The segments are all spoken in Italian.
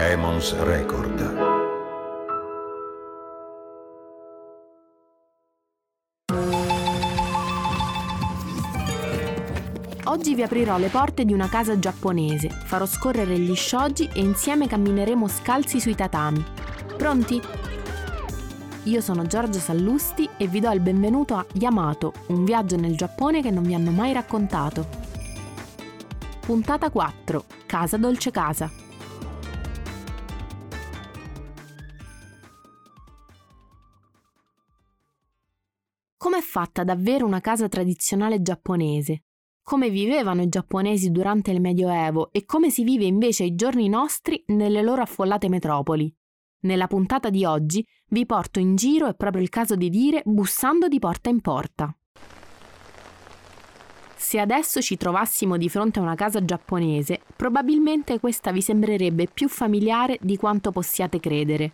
Emons Record. Oggi vi aprirò le porte di una casa giapponese, farò scorrere gli shoji e insieme cammineremo scalzi sui tatami. Pronti? Io sono Giorgio Sallusti e vi do il benvenuto a Yamato, un viaggio nel Giappone che non vi hanno mai raccontato. Puntata 4. Casa Dolce Casa. Fatta davvero una casa tradizionale giapponese? come vivevano i giapponesi durante il Medioevo e come si vive invece ai giorni nostri nelle loro affollate metropoli. Nella puntata di oggi vi porto in giro, è proprio il caso di dire, bussando di porta in porta. Se adesso ci trovassimo di fronte a una casa giapponese, probabilmente questa vi sembrerebbe più familiare di quanto possiate credere.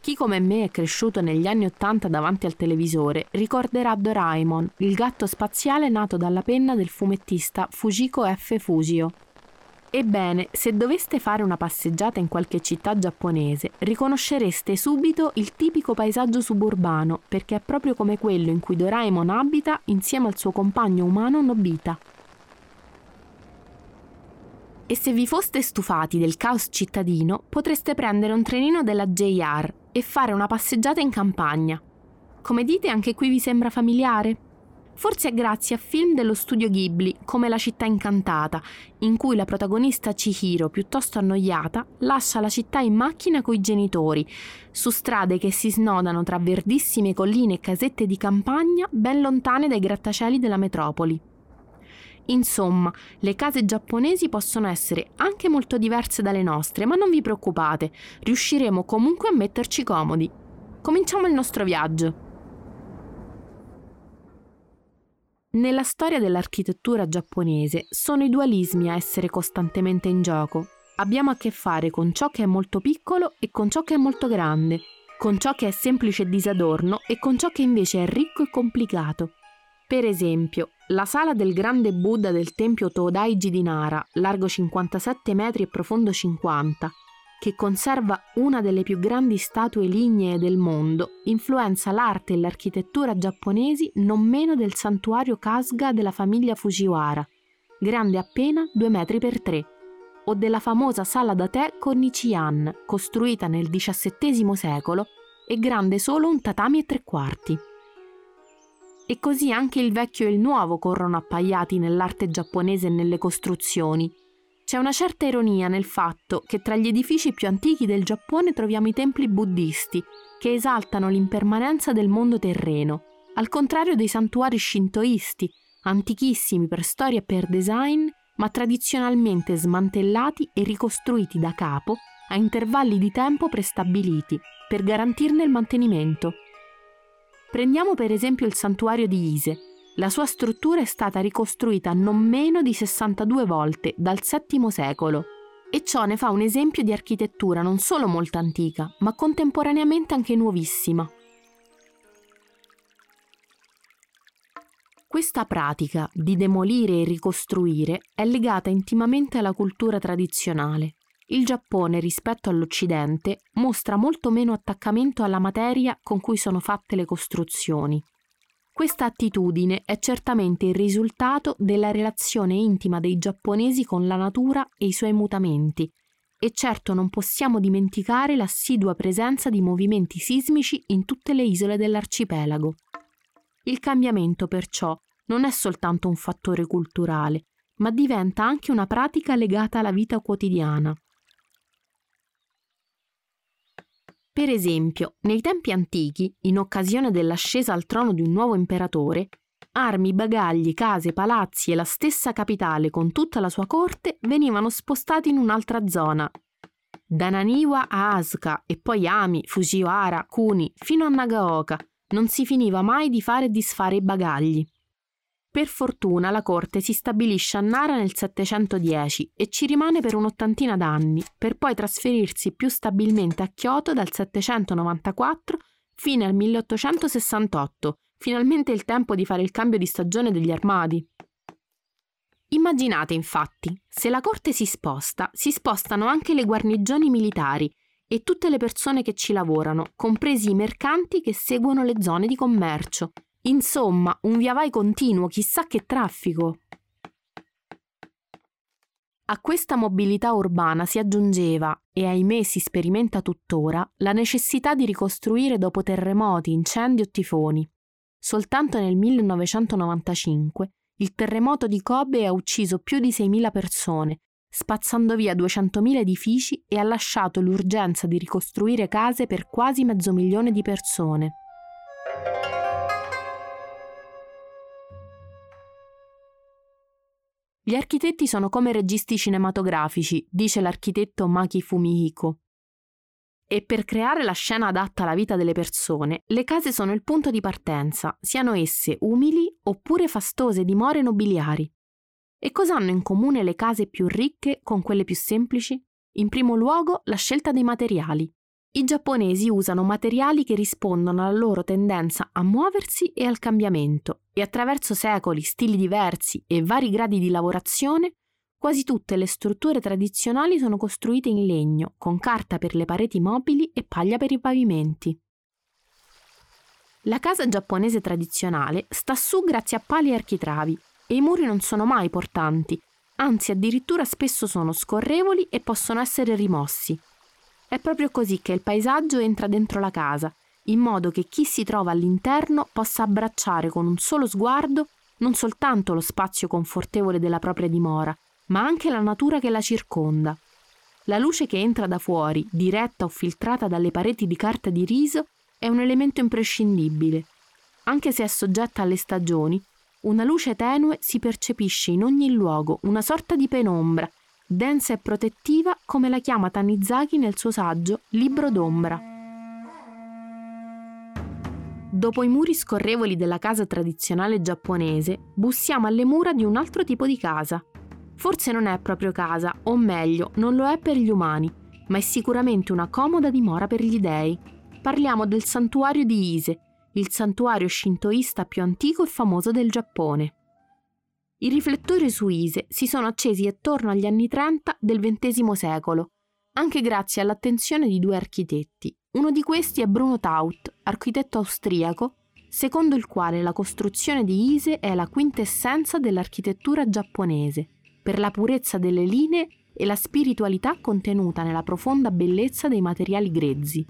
Chi come me è cresciuto negli anni Ottanta davanti al televisore ricorderà Doraemon, il gatto spaziale nato dalla penna del fumettista Fujiko F. Fujio. Ebbene, se doveste fare una passeggiata in qualche città giapponese, riconoscereste subito il tipico paesaggio suburbano, perché è proprio come quello in cui Doraemon abita insieme al suo compagno umano Nobita. E se vi foste stufati del caos cittadino, potreste prendere un trenino della JR e fare una passeggiata in campagna. Come dite, anche qui vi sembra familiare? Forse è grazie a film dello studio Ghibli, come La città incantata, in cui la protagonista Chihiro, piuttosto annoiata, lascia la città in macchina coi genitori, su strade che si snodano tra verdissime colline e casette di campagna ben lontane dai grattacieli della metropoli. Insomma, le case giapponesi possono essere anche molto diverse dalle nostre, ma non vi preoccupate, riusciremo comunque a metterci comodi. Cominciamo il nostro viaggio. Nella storia dell'architettura giapponese sono i dualismi a essere costantemente in gioco. Abbiamo a che fare con ciò che è molto piccolo e con ciò che è molto grande, con ciò che è semplice e disadorno e con ciò che invece è ricco e complicato. Per esempio, la sala del grande Buddha del tempio Todaiji di Nara, largo 57 metri e profondo 50, che conserva una delle più grandi statue lignee del mondo, influenza l'arte e l'architettura giapponesi non meno del santuario Kasuga della famiglia Fujiwara, grande appena 2 metri per 3, o della famosa sala da tè Konnichian, costruita nel XVII secolo e grande solo un tatami e tre quarti e così anche il vecchio e il nuovo corrono appaiati nell'arte giapponese e nelle costruzioni. C'è una certa ironia nel fatto che tra gli edifici più antichi del Giappone troviamo i templi buddisti, che esaltano l'impermanenza del mondo terreno, al contrario dei santuari shintoisti, antichissimi per storia e per design, ma tradizionalmente smantellati e ricostruiti da capo a intervalli di tempo prestabiliti per garantirne il mantenimento. Prendiamo per esempio il santuario di Ise. La sua struttura è stata ricostruita non meno di 62 volte dal VII secolo e ciò ne fa un esempio di architettura non solo molto antica, ma contemporaneamente anche nuovissima. Questa pratica di demolire e ricostruire è legata intimamente alla cultura tradizionale il Giappone rispetto all'Occidente mostra molto meno attaccamento alla materia con cui sono fatte le costruzioni. Questa attitudine è certamente il risultato della relazione intima dei giapponesi con la natura e i suoi mutamenti, e certo non possiamo dimenticare l'assidua presenza di movimenti sismici in tutte le isole dell'arcipelago. Il cambiamento perciò non è soltanto un fattore culturale, ma diventa anche una pratica legata alla vita quotidiana. Per esempio, nei tempi antichi, in occasione dell'ascesa al trono di un nuovo imperatore, armi, bagagli, case, palazzi e la stessa capitale con tutta la sua corte venivano spostati in un'altra zona. Da Naniwa a Asuka e poi Ami, Fujiwara, Kuni, fino a Nagaoka, non si finiva mai di fare e disfare i bagagli. Per fortuna la corte si stabilisce a Nara nel 710 e ci rimane per un'ottantina d'anni, per poi trasferirsi più stabilmente a Kyoto dal 794 fino al 1868, finalmente il tempo di fare il cambio di stagione degli armadi. Immaginate infatti, se la corte si sposta, si spostano anche le guarnigioni militari e tutte le persone che ci lavorano, compresi i mercanti che seguono le zone di commercio. Insomma, un via vai continuo, chissà che traffico. A questa mobilità urbana si aggiungeva, e ahimè si sperimenta tuttora, la necessità di ricostruire dopo terremoti, incendi o tifoni. Soltanto nel 1995 il terremoto di Kobe ha ucciso più di 6.000 persone, spazzando via 200.000 edifici e ha lasciato l'urgenza di ricostruire case per quasi mezzo milione di persone. Gli architetti sono come registi cinematografici, dice l'architetto Maki Fumihiko. E per creare la scena adatta alla vita delle persone, le case sono il punto di partenza, siano esse umili oppure fastose dimore nobiliari. E cosa hanno in comune le case più ricche con quelle più semplici? In primo luogo la scelta dei materiali. I giapponesi usano materiali che rispondono alla loro tendenza a muoversi e al cambiamento e attraverso secoli, stili diversi e vari gradi di lavorazione, quasi tutte le strutture tradizionali sono costruite in legno, con carta per le pareti mobili e paglia per i pavimenti. La casa giapponese tradizionale sta su grazie a pali e architravi e i muri non sono mai portanti, anzi addirittura spesso sono scorrevoli e possono essere rimossi. È proprio così che il paesaggio entra dentro la casa, in modo che chi si trova all'interno possa abbracciare con un solo sguardo non soltanto lo spazio confortevole della propria dimora, ma anche la natura che la circonda. La luce che entra da fuori, diretta o filtrata dalle pareti di carta di riso, è un elemento imprescindibile. Anche se è soggetta alle stagioni, una luce tenue si percepisce in ogni luogo, una sorta di penombra densa e protettiva come la chiama Tanizaki nel suo saggio Libro d'ombra. Dopo i muri scorrevoli della casa tradizionale giapponese, bussiamo alle mura di un altro tipo di casa. Forse non è proprio casa, o meglio, non lo è per gli umani, ma è sicuramente una comoda dimora per gli dei. Parliamo del santuario di Ise, il santuario shintoista più antico e famoso del Giappone. I riflettori su Ise si sono accesi attorno agli anni 30 del XX secolo, anche grazie all'attenzione di due architetti. Uno di questi è Bruno Taut, architetto austriaco, secondo il quale la costruzione di Ise è la quintessenza dell'architettura giapponese, per la purezza delle linee e la spiritualità contenuta nella profonda bellezza dei materiali grezzi.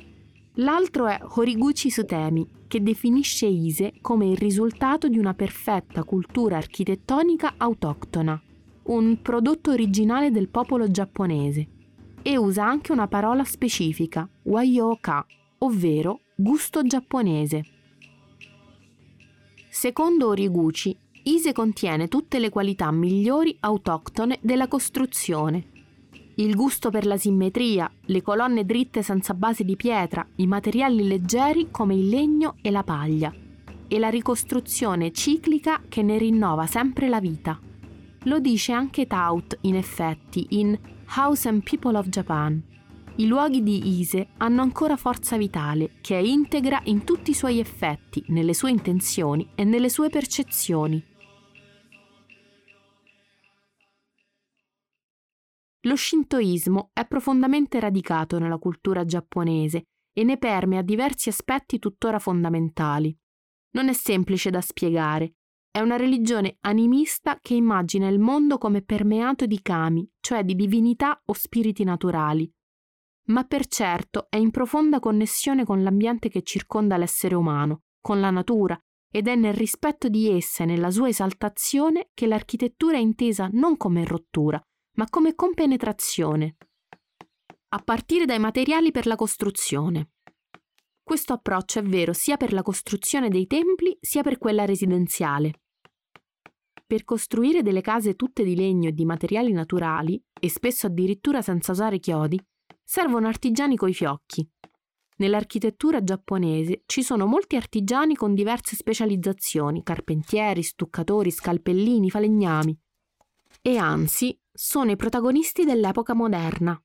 L'altro è Horiguchi Sutemi, che definisce Ise come il risultato di una perfetta cultura architettonica autoctona, un prodotto originale del popolo giapponese, e usa anche una parola specifica, wayoka, ovvero gusto giapponese. Secondo Origuchi, Ise contiene tutte le qualità migliori autoctone della costruzione il gusto per la simmetria, le colonne dritte senza base di pietra, i materiali leggeri come il legno e la paglia, e la ricostruzione ciclica che ne rinnova sempre la vita. Lo dice anche Taut, in effetti, in House and People of Japan. I luoghi di Ise hanno ancora forza vitale, che è integra in tutti i suoi effetti, nelle sue intenzioni e nelle sue percezioni. Lo shintoismo è profondamente radicato nella cultura giapponese e ne permea diversi aspetti tuttora fondamentali. Non è semplice da spiegare. È una religione animista che immagina il mondo come permeato di kami, cioè di divinità o spiriti naturali. Ma per certo è in profonda connessione con l'ambiente che circonda l'essere umano, con la natura, ed è nel rispetto di essa e nella sua esaltazione che l'architettura è intesa non come rottura, ma come compenetrazione, a partire dai materiali per la costruzione. Questo approccio è vero sia per la costruzione dei templi sia per quella residenziale. Per costruire delle case tutte di legno e di materiali naturali, e spesso addirittura senza usare chiodi, servono artigiani coi fiocchi. Nell'architettura giapponese ci sono molti artigiani con diverse specializzazioni, carpentieri, stuccatori, scalpellini, falegnami. E anzi, sono i protagonisti dell'epoca moderna.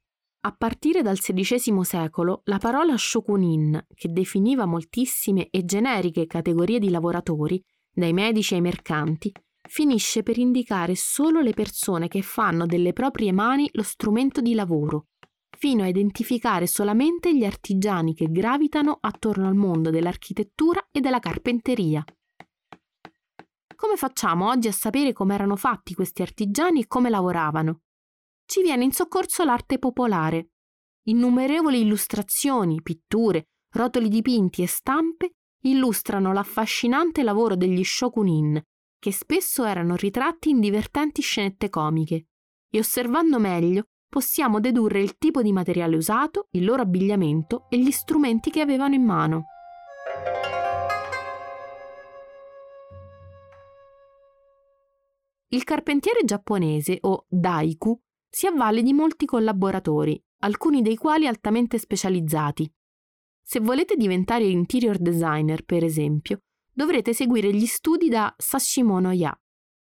A partire dal XVI secolo, la parola shokunin, che definiva moltissime e generiche categorie di lavoratori, dai medici ai mercanti, finisce per indicare solo le persone che fanno delle proprie mani lo strumento di lavoro, fino a identificare solamente gli artigiani che gravitano attorno al mondo dell'architettura e della carpenteria. Come facciamo oggi a sapere come erano fatti questi artigiani e come lavoravano? Ci viene in soccorso l'arte popolare. Innumerevoli illustrazioni, pitture, rotoli dipinti e stampe illustrano l'affascinante lavoro degli shokunin, che spesso erano ritratti in divertenti scenette comiche, e osservando meglio possiamo dedurre il tipo di materiale usato, il loro abbigliamento e gli strumenti che avevano in mano. Il carpentiere giapponese o daiku si avvale di molti collaboratori, alcuni dei quali altamente specializzati. Se volete diventare interior designer, per esempio, dovrete seguire gli studi da Sashimono Ya,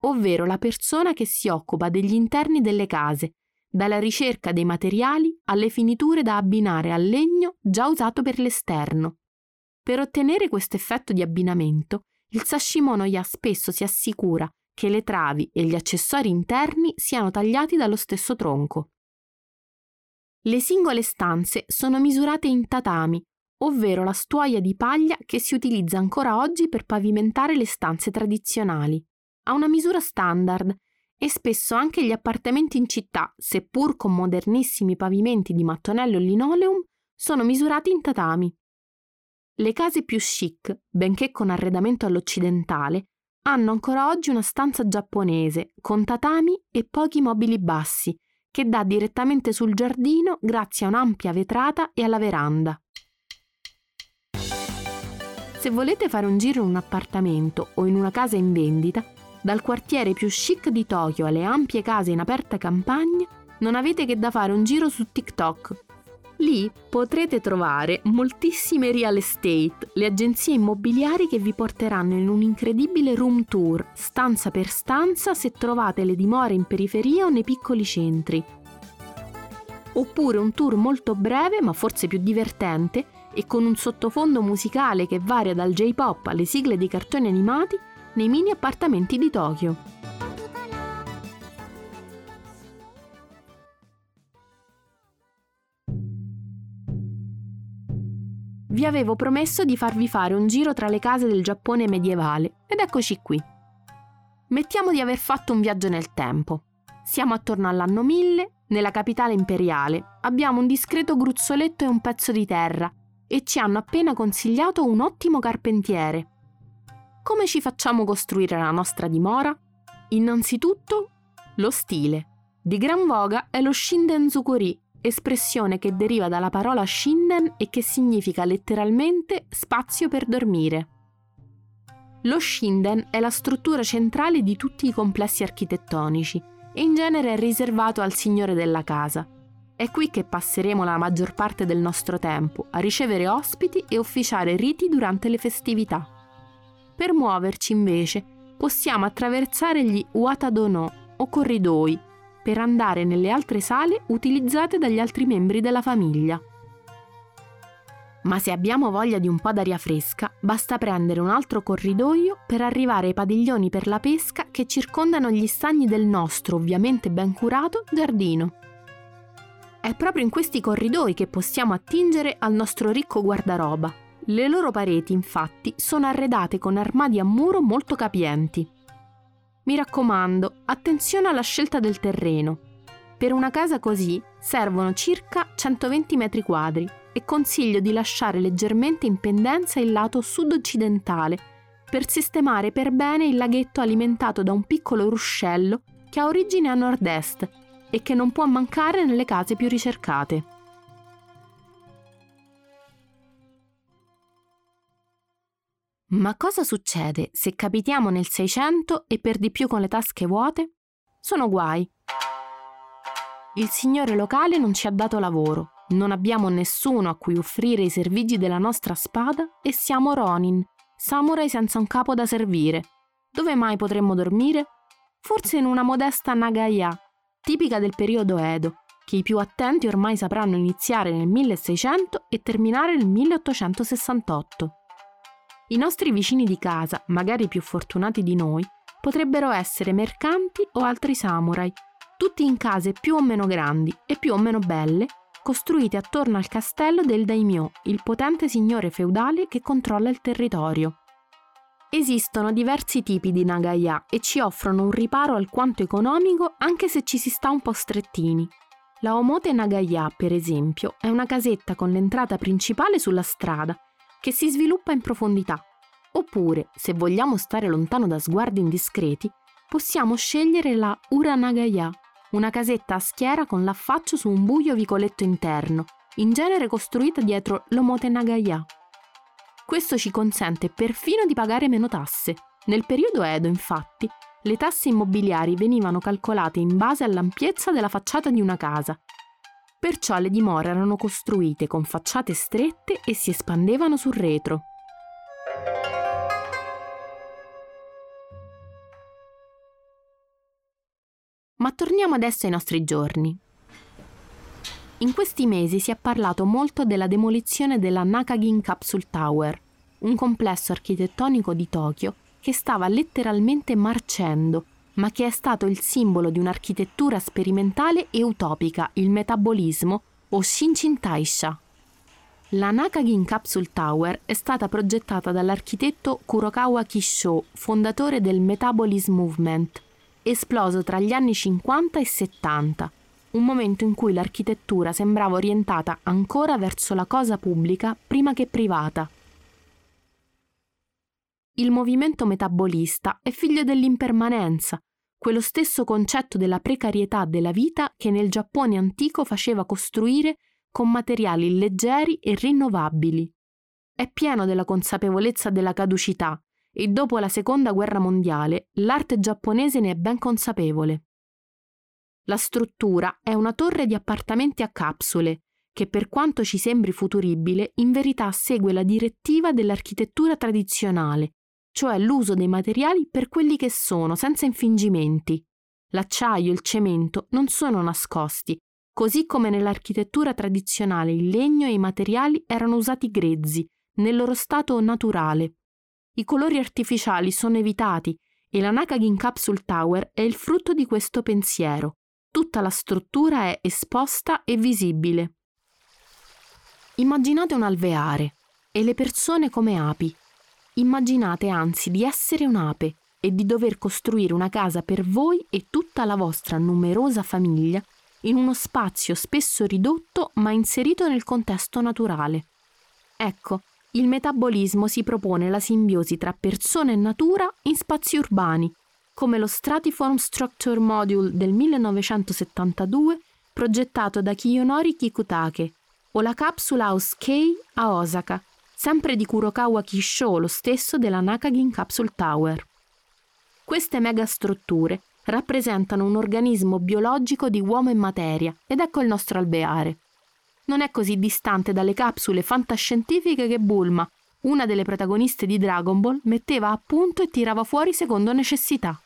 ovvero la persona che si occupa degli interni delle case, dalla ricerca dei materiali alle finiture da abbinare al legno già usato per l'esterno. Per ottenere questo effetto di abbinamento, il Sashimono Ya spesso si assicura che le travi e gli accessori interni siano tagliati dallo stesso tronco. Le singole stanze sono misurate in tatami, ovvero la stuoia di paglia che si utilizza ancora oggi per pavimentare le stanze tradizionali. Ha una misura standard e spesso anche gli appartamenti in città, seppur con modernissimi pavimenti di mattonello e linoleum, sono misurati in tatami. Le case più chic, benché con arredamento all'occidentale, hanno ancora oggi una stanza giapponese con tatami e pochi mobili bassi, che dà direttamente sul giardino grazie a un'ampia vetrata e alla veranda. Se volete fare un giro in un appartamento o in una casa in vendita, dal quartiere più chic di Tokyo alle ampie case in aperta campagna, non avete che da fare un giro su TikTok Lì potrete trovare moltissime real estate, le agenzie immobiliari che vi porteranno in un incredibile room tour, stanza per stanza, se trovate le dimore in periferia o nei piccoli centri. Oppure un tour molto breve, ma forse più divertente, e con un sottofondo musicale che varia dal J-pop alle sigle di cartoni animati nei mini appartamenti di Tokyo. Vi avevo promesso di farvi fare un giro tra le case del Giappone medievale ed eccoci qui. Mettiamo di aver fatto un viaggio nel tempo. Siamo attorno all'anno 1000, nella capitale imperiale, abbiamo un discreto gruzzoletto e un pezzo di terra e ci hanno appena consigliato un ottimo carpentiere. Come ci facciamo costruire la nostra dimora? Innanzitutto, lo stile. Di gran voga è lo Shinden Zukuri, espressione che deriva dalla parola shinden e che significa letteralmente spazio per dormire. Lo shinden è la struttura centrale di tutti i complessi architettonici e in genere è riservato al signore della casa. È qui che passeremo la maggior parte del nostro tempo a ricevere ospiti e ufficiare riti durante le festività. Per muoverci invece possiamo attraversare gli Watadono o corridoi per andare nelle altre sale utilizzate dagli altri membri della famiglia. Ma se abbiamo voglia di un po' d'aria fresca, basta prendere un altro corridoio per arrivare ai padiglioni per la pesca che circondano gli stagni del nostro, ovviamente ben curato, giardino. È proprio in questi corridoi che possiamo attingere al nostro ricco guardaroba. Le loro pareti, infatti, sono arredate con armadi a muro molto capienti. Mi raccomando, attenzione alla scelta del terreno. Per una casa così servono circa 120 metri quadri e consiglio di lasciare leggermente in pendenza il lato sud-occidentale per sistemare per bene il laghetto alimentato da un piccolo ruscello che ha origine a nord-est e che non può mancare nelle case più ricercate. Ma cosa succede se capitiamo nel 600 e per di più con le tasche vuote? Sono guai. Il signore locale non ci ha dato lavoro, non abbiamo nessuno a cui offrire i servigi della nostra spada e siamo Ronin, samurai senza un capo da servire. Dove mai potremmo dormire? Forse in una modesta Nagaya, tipica del periodo Edo, che i più attenti ormai sapranno iniziare nel 1600 e terminare nel 1868. I nostri vicini di casa, magari più fortunati di noi, potrebbero essere mercanti o altri samurai, tutti in case più o meno grandi e più o meno belle, costruite attorno al castello del daimyo, il potente signore feudale che controlla il territorio. Esistono diversi tipi di nagaya e ci offrono un riparo alquanto economico anche se ci si sta un po' strettini. La Omote Nagaya, per esempio, è una casetta con l'entrata principale sulla strada, che si sviluppa in profondità. Oppure, se vogliamo stare lontano da sguardi indiscreti, possiamo scegliere la Uranagaya, una casetta a schiera con l'affaccio su un buio vicoletto interno, in genere costruita dietro l'Omote Nagaya. Questo ci consente perfino di pagare meno tasse. Nel periodo Edo, infatti, le tasse immobiliari venivano calcolate in base all'ampiezza della facciata di una casa. Perciò le dimore erano costruite con facciate strette e si espandevano sul retro. Ma torniamo adesso ai nostri giorni. In questi mesi si è parlato molto della demolizione della Nakagin Capsule Tower, un complesso architettonico di Tokyo che stava letteralmente marcendo, ma che è stato il simbolo di un'architettura sperimentale e utopica, il metabolismo o Shinchin Taisha. La Nakagin Capsule Tower è stata progettata dall'architetto Kurokawa Kisho, fondatore del Metabolism Movement, esploso tra gli anni 50 e 70, un momento in cui l'architettura sembrava orientata ancora verso la cosa pubblica prima che privata. Il movimento metabolista è figlio dell'impermanenza, quello stesso concetto della precarietà della vita che nel Giappone antico faceva costruire con materiali leggeri e rinnovabili. È pieno della consapevolezza della caducità e dopo la seconda guerra mondiale l'arte giapponese ne è ben consapevole. La struttura è una torre di appartamenti a capsule che per quanto ci sembri futuribile in verità segue la direttiva dell'architettura tradizionale cioè l'uso dei materiali per quelli che sono, senza infingimenti. L'acciaio e il cemento non sono nascosti, così come nell'architettura tradizionale il legno e i materiali erano usati grezzi, nel loro stato naturale. I colori artificiali sono evitati e la Nakagin Capsule Tower è il frutto di questo pensiero. Tutta la struttura è esposta e visibile. Immaginate un alveare e le persone come api, Immaginate anzi di essere un'ape e di dover costruire una casa per voi e tutta la vostra numerosa famiglia in uno spazio spesso ridotto ma inserito nel contesto naturale. Ecco, il metabolismo si propone la simbiosi tra persona e natura in spazi urbani, come lo Stratiform Structure Module del 1972 progettato da Kiyonori Kikutake o la Capsule House K a Osaka sempre di Kurokawa Kisho, lo stesso della Nakagin Capsule Tower. Queste megastrutture rappresentano un organismo biologico di uomo e materia ed ecco il nostro alveare. Non è così distante dalle capsule fantascientifiche che Bulma, una delle protagoniste di Dragon Ball, metteva a punto e tirava fuori secondo necessità.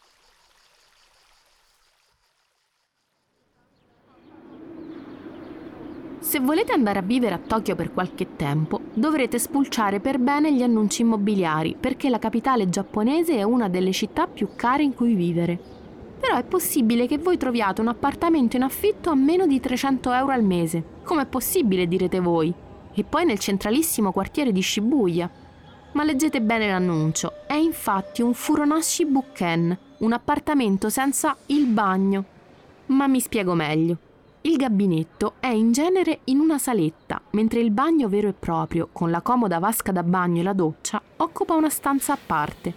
Se volete andare a vivere a Tokyo per qualche tempo, dovrete spulciare per bene gli annunci immobiliari, perché la capitale giapponese è una delle città più care in cui vivere. Però è possibile che voi troviate un appartamento in affitto a meno di 300 euro al mese. Com'è possibile, direte voi? E poi nel centralissimo quartiere di Shibuya. Ma leggete bene l'annuncio. È infatti un Furonashi Bukken, un appartamento senza il bagno. Ma mi spiego meglio. Il gabinetto è in genere in una saletta, mentre il bagno vero e proprio, con la comoda vasca da bagno e la doccia, occupa una stanza a parte.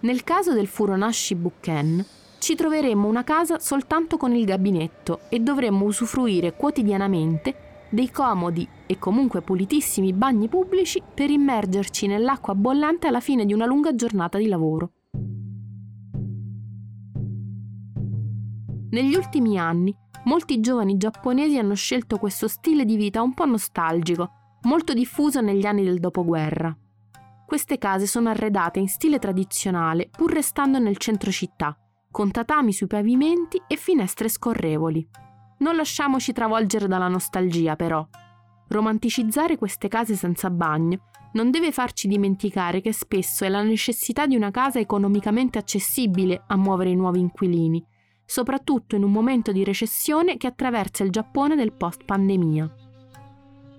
Nel caso del Furonashi Bukken, ci troveremmo una casa soltanto con il gabinetto e dovremmo usufruire quotidianamente dei comodi e comunque pulitissimi bagni pubblici per immergerci nell'acqua bollente alla fine di una lunga giornata di lavoro. Negli ultimi anni molti giovani giapponesi hanno scelto questo stile di vita un po' nostalgico, molto diffuso negli anni del dopoguerra. Queste case sono arredate in stile tradizionale, pur restando nel centro città, con tatami sui pavimenti e finestre scorrevoli. Non lasciamoci travolgere dalla nostalgia, però. Romanticizzare queste case senza bagno non deve farci dimenticare che spesso è la necessità di una casa economicamente accessibile a muovere i nuovi inquilini, soprattutto in un momento di recessione che attraversa il Giappone del post-pandemia.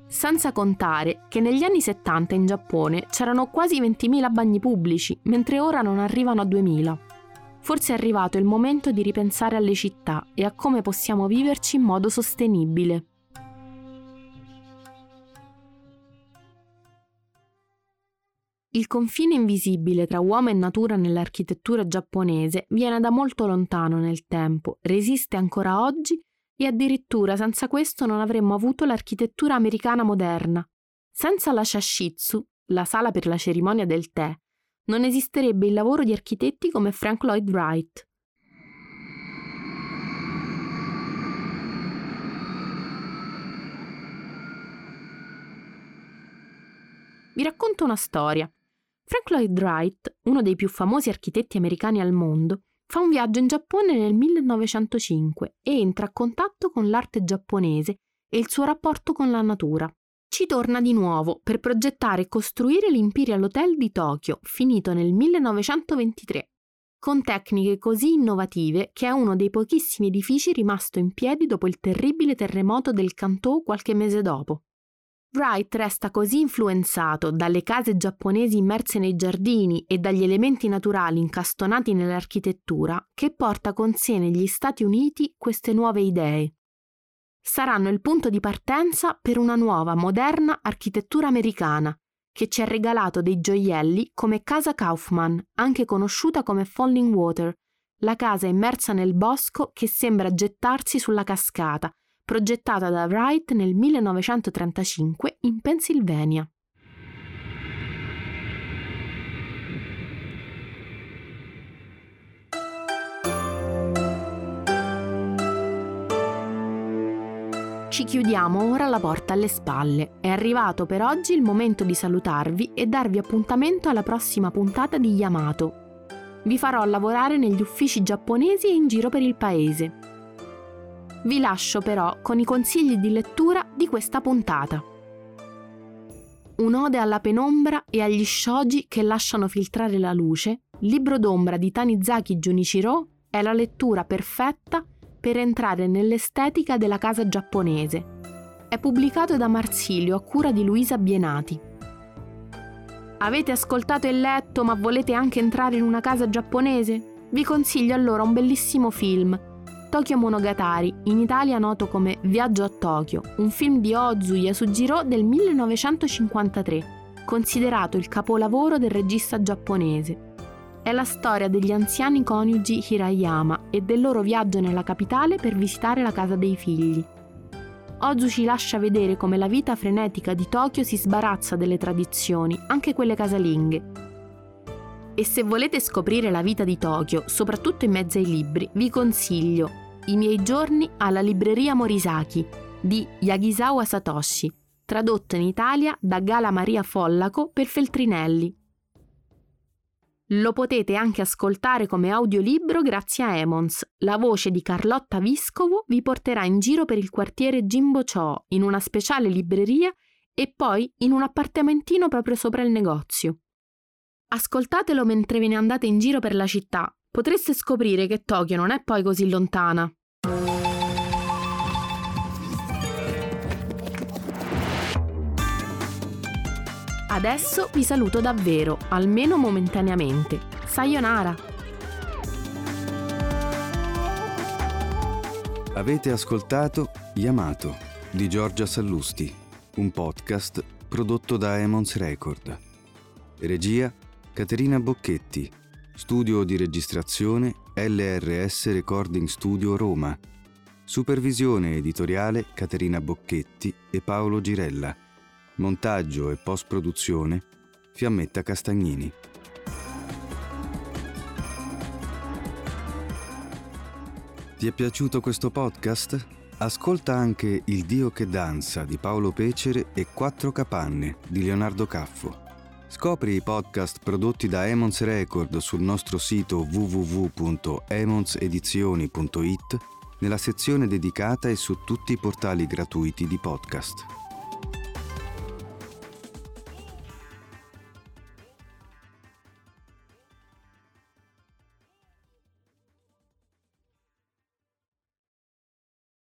Senza contare che negli anni 70 in Giappone c'erano quasi 20.000 bagni pubblici, mentre ora non arrivano a 2.000. Forse è arrivato il momento di ripensare alle città e a come possiamo viverci in modo sostenibile. Il confine invisibile tra uomo e natura nell'architettura giapponese viene da molto lontano nel tempo, resiste ancora oggi e addirittura senza questo non avremmo avuto l'architettura americana moderna. Senza la Shashitsu, la sala per la cerimonia del tè, non esisterebbe il lavoro di architetti come Frank Lloyd Wright. Vi racconto una storia. Frank Lloyd Wright, uno dei più famosi architetti americani al mondo, fa un viaggio in Giappone nel 1905 e entra a contatto con l'arte giapponese e il suo rapporto con la natura. Ci torna di nuovo per progettare e costruire l'Imperial Hotel di Tokyo, finito nel 1923, con tecniche così innovative che è uno dei pochissimi edifici rimasto in piedi dopo il terribile terremoto del Kanto qualche mese dopo. Wright resta così influenzato dalle case giapponesi immerse nei giardini e dagli elementi naturali incastonati nell'architettura che porta con sé negli Stati Uniti queste nuove idee. Saranno il punto di partenza per una nuova, moderna architettura americana, che ci ha regalato dei gioielli come Casa Kaufman, anche conosciuta come Falling Water, la casa immersa nel bosco che sembra gettarsi sulla cascata, progettata da Wright nel 1935 in Pennsylvania. Ci chiudiamo ora la porta alle spalle. È arrivato per oggi il momento di salutarvi e darvi appuntamento alla prossima puntata di Yamato. Vi farò lavorare negli uffici giapponesi e in giro per il paese. Vi lascio però con i consigli di lettura di questa puntata. Un'ode alla penombra e agli shoji che lasciano filtrare la luce, Libro d'ombra di Tanizaki Junichiro è la lettura perfetta per entrare nell'estetica della casa giapponese. È pubblicato da Marsilio a cura di Luisa Bienati. Avete ascoltato e letto ma volete anche entrare in una casa giapponese? Vi consiglio allora un bellissimo film Tokyo Monogatari, in Italia noto come Viaggio a Tokyo, un film di Ozu Yasujiro del 1953, considerato il capolavoro del regista giapponese. È la storia degli anziani coniugi Hirayama e del loro viaggio nella capitale per visitare la casa dei figli. Ozu ci lascia vedere come la vita frenetica di Tokyo si sbarazza delle tradizioni, anche quelle casalinghe, e se volete scoprire la vita di Tokyo, soprattutto in mezzo ai libri, vi consiglio i miei giorni alla libreria Morisaki di Yagisawa Satoshi, tradotto in Italia da Gala Maria Follaco per Feltrinelli. Lo potete anche ascoltare come audiolibro grazie a Emons. La voce di Carlotta Viscovo vi porterà in giro per il quartiere Jimbo Cho in una speciale libreria e poi in un appartamentino proprio sopra il negozio. Ascoltatelo mentre ve ne andate in giro per la città, potreste scoprire che Tokyo non è poi così lontana. Adesso vi saluto davvero, almeno momentaneamente. Sayonara! Avete ascoltato Yamato di Giorgia Sallusti, un podcast prodotto da Emons Record. Regia Caterina Bocchetti Studio di registrazione LRS Recording Studio Roma. Supervisione editoriale Caterina Bocchetti e Paolo Girella. Montaggio e post-produzione Fiammetta Castagnini. Ti è piaciuto questo podcast? Ascolta anche Il Dio che danza di Paolo Pecere e Quattro capanne di Leonardo Caffo. Scopri i podcast prodotti da Emons Record sul nostro sito www.emonsedizioni.it nella sezione dedicata e su tutti i portali gratuiti di podcast.